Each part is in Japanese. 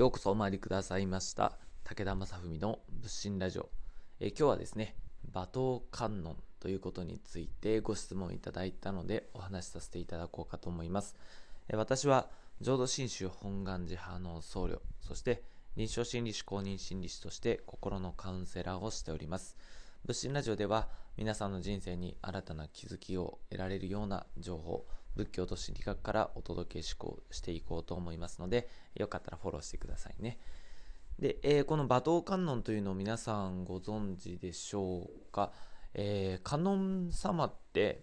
ようこそお参りくださいました。武田正文の仏心ラジオ、え今日はですね馬頭観音ということについてご質問いただいたのでお話しさせていただこうかと思います、え私は浄土真宗本願寺派の僧侶そして臨床心理士公認心理師として心のカウンセラーをしております。仏心ラジオでは皆さんの人生に新たな気づきを得られるような情報仏教と心理学からお届けしこうしていこうと思いますのでよかったらフォローしてくださいね。で、えー、この馬頭観音というのを皆さんご存知でしょうか、えー、観音様って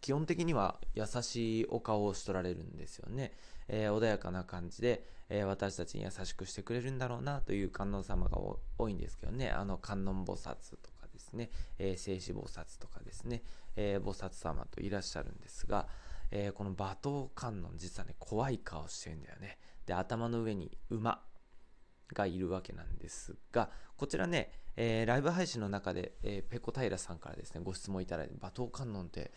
基本的には優しいお顔をしとられるんですよね、えー、穏やかな感じで、えー、私たちに優しくしてくれるんだろうなという観音様が多いんですけどね。あの観音菩薩とかですね、えー、聖子菩薩とかですね、え菩薩様といらっしゃるんですが、えこの馬頭観音実はね怖い顔してるんだよね。で頭の上に馬がいるわけなんですがこちらね、えー、ライブ配信の中で、えー、ペコ平さんからですねご質問いただいて馬頭観音って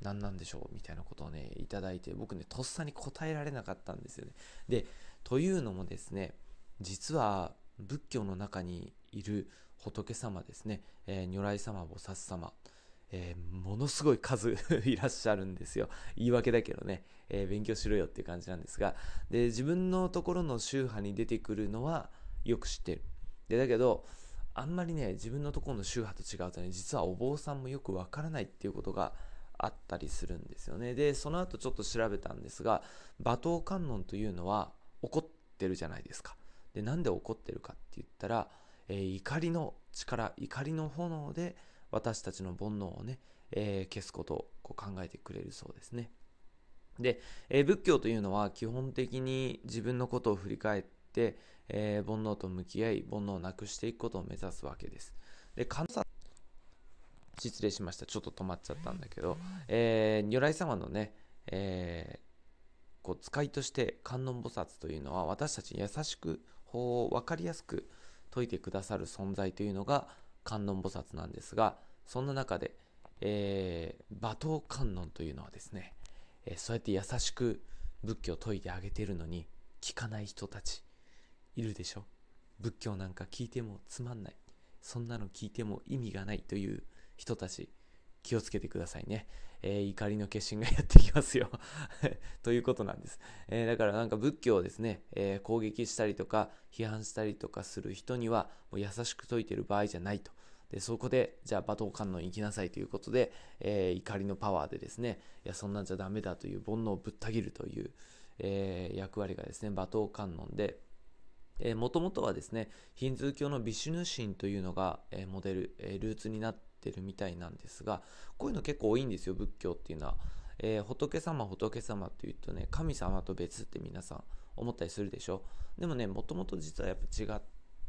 何なんでしょうみたいなことをねいただいて僕ねとっさに答えられなかったんですよね。でというのもですね実は仏教の中にいる仏様ですね、えー、如来様菩薩様えー、ものすごい数 いらっしゃるんですよ。言い訳だけどね、えー、勉強しろよっていう感じなんですが、で、自分のところの宗派に出てくるのはよく知ってる。で、だけど、あんまりね、自分のところの宗派と違うとね、実はお坊さんもよくわからないっていうことがあったりするんですよね。で、その後ちょっと調べたんですが、馬頭観音というのは怒ってるじゃないですか。で、なんで怒ってるかって言ったら、えー、怒りの力、怒りの炎で、私たちの煩悩をね、えー、消すことをこう考えてくれるそうですね。で、えー、仏教というのは基本的に自分のことを振り返って、えー、煩悩と向き合い煩悩をなくしていくことを目指すわけです。で観察失礼しましたちょっと止まっちゃったんだけど、えー、如来様のね、えー、こう使いとして観音菩薩というのは私たちに優しく法を分かりやすく説いてくださる存在というのが観音菩薩なんですが、そんな中で、えー、馬頭観音というのはですね、えー、そうやって優しく仏教を説いてあげてるのに、聞かない人たち、いるでしょ？仏教なんか聞いてもつまんない。そんなの聞いても意味がないという人たち、気をつけてくださいね。えー、怒りの化身がやってきますよ ということなんです。えー、だからなんか仏教をですね、えー、攻撃したりとか批判したりとかする人にはもう優しく説いてる場合じゃないと。でそこでじゃあ馬頭観音行きなさいということで、え怒りのパワーでですねいやそんなんじゃダメだという煩悩をぶった切るという、え役割がですね馬頭観音でもともとはですねヒンズー教のビシュヌ神というのが、えモデル、えルーツになってるみたいなんですがこういうの結構多いんですよ仏教っていうのは、えー、仏様仏様って言うとね神様と別って皆さん思ったりするでしょ。でもねもともと実はやっぱ違っ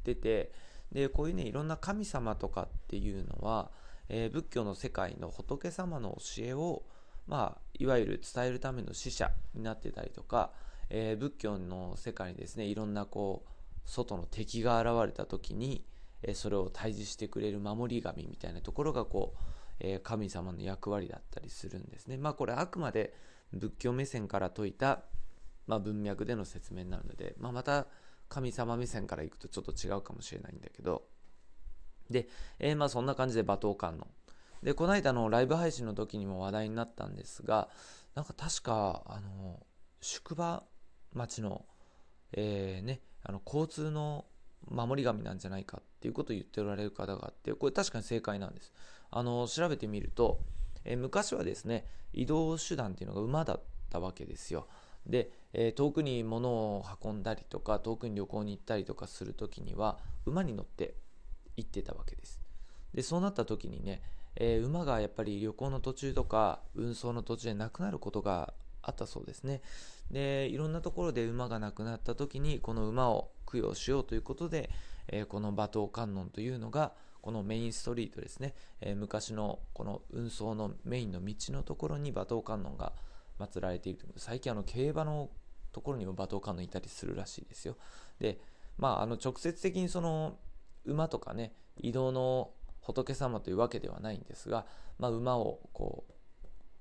ててでこういうねいろんな神様とかっていうのは、えー、仏教の世界の仏様の教えをまあいわゆる伝えるための使者になってたりとか、えー、仏教の世界にですねいろんなこう外の敵が現れた時に、えそれを退治してくれる守り神みたいなところがこう、え神様の役割だったりするんですね。まあこれあくまで仏教目線から説いた、まあ、文脈での説明になるので、まあ、また神様目線からいくとちょっと違うかもしれないんだけどで、えー、まあそんな感じで馬頭観音でこの間のライブ配信の時にも話題になったんですがなんか確かあの宿場町の、えー、ね、あの交通の守り神なんじゃないかっていうことを言っておられる方があってこれ確かに正解なんです。あの調べてみると、え昔はですね移動手段っていうのが馬だったわけですよ。で、え遠くに物を運んだりとか遠くに旅行に行ったりとかする時には馬に乗って行ってたわけです。でそうなった時にね、えー、馬がやっぱり旅行の途中とか運送の途中でなくなることがあったそうですね。でいろんなところで馬がなくなった時にこの馬を供養しようということで、えー、この馬頭観音というのがこのメインストリートですね、えー、昔のこの運送のメインの道のところに馬頭観音が祀られている最近あの競馬のところにも馬頭観音いたりするらしいですよ。でまああの直接的にその馬とかね移動の仏様というわけではないんですが、まあ、馬をこう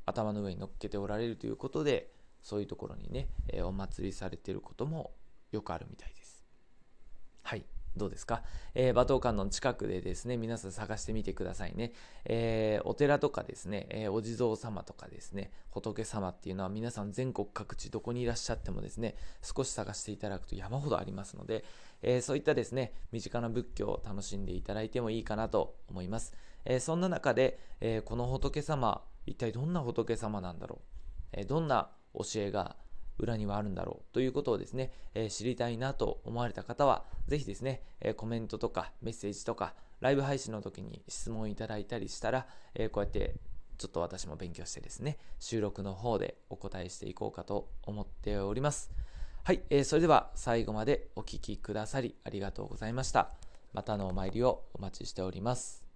頭の上に乗っけておられるということでそういうところにね、えー、お祭りされていることもよくあるみたいです。はい。どうですか、えー、馬頭館の近くでですね、皆さん探してみてくださいね。えー、お寺とかですね、えー、お地蔵様とかですね、仏様っていうのは皆さん全国各地どこにいらっしゃってもですね、少し探していただくと山ほどありますので、えそういったですね、身近な仏教を楽しんでいただいてもいいかなと思います。えそんな中で、えこの仏様、一体どんな仏様なんだろう、えどんな教えが裏にはあるんだろう？ということをですね、え、知りたいなと思われた方は、ぜひですね、え、コメントとかメッセージとか、ライブ配信の時に質問いただいたりしたら、え、こうやってちょっと私も勉強してですね、収録の方でお答えしていこうかと思っております。はい、えー、それでは最後までお聴きくださりありがとうございました。またのお参りをお待ちしております。